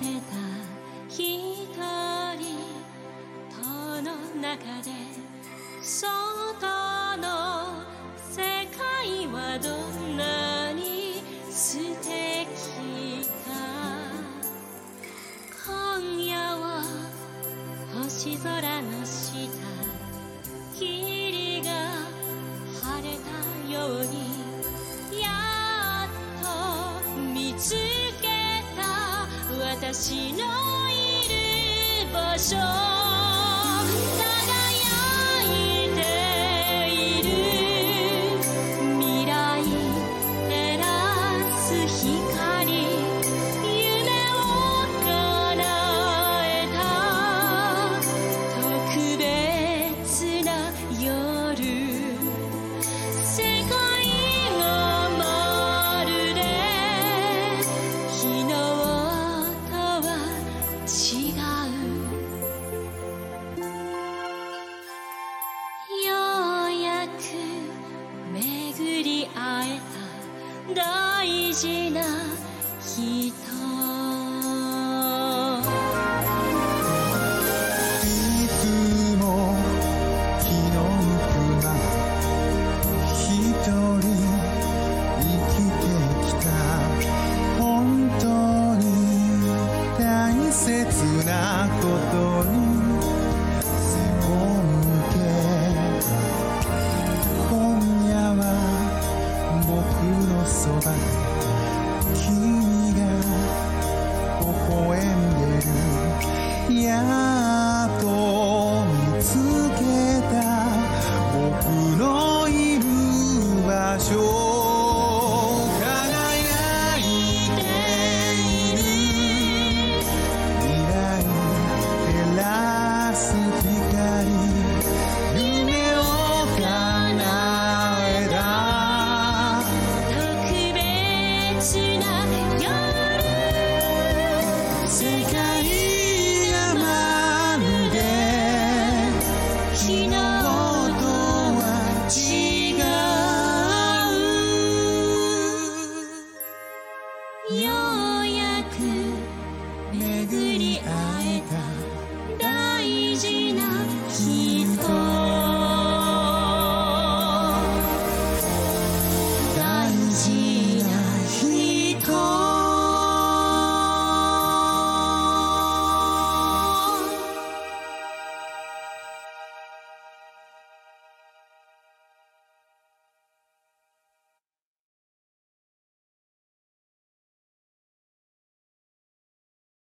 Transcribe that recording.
てた一人塔の中で外の世界はどんなに素敵か今夜は星空の下霧が晴れたようにやっと見つけ私のいる場所大事な切なことに巡り会えた。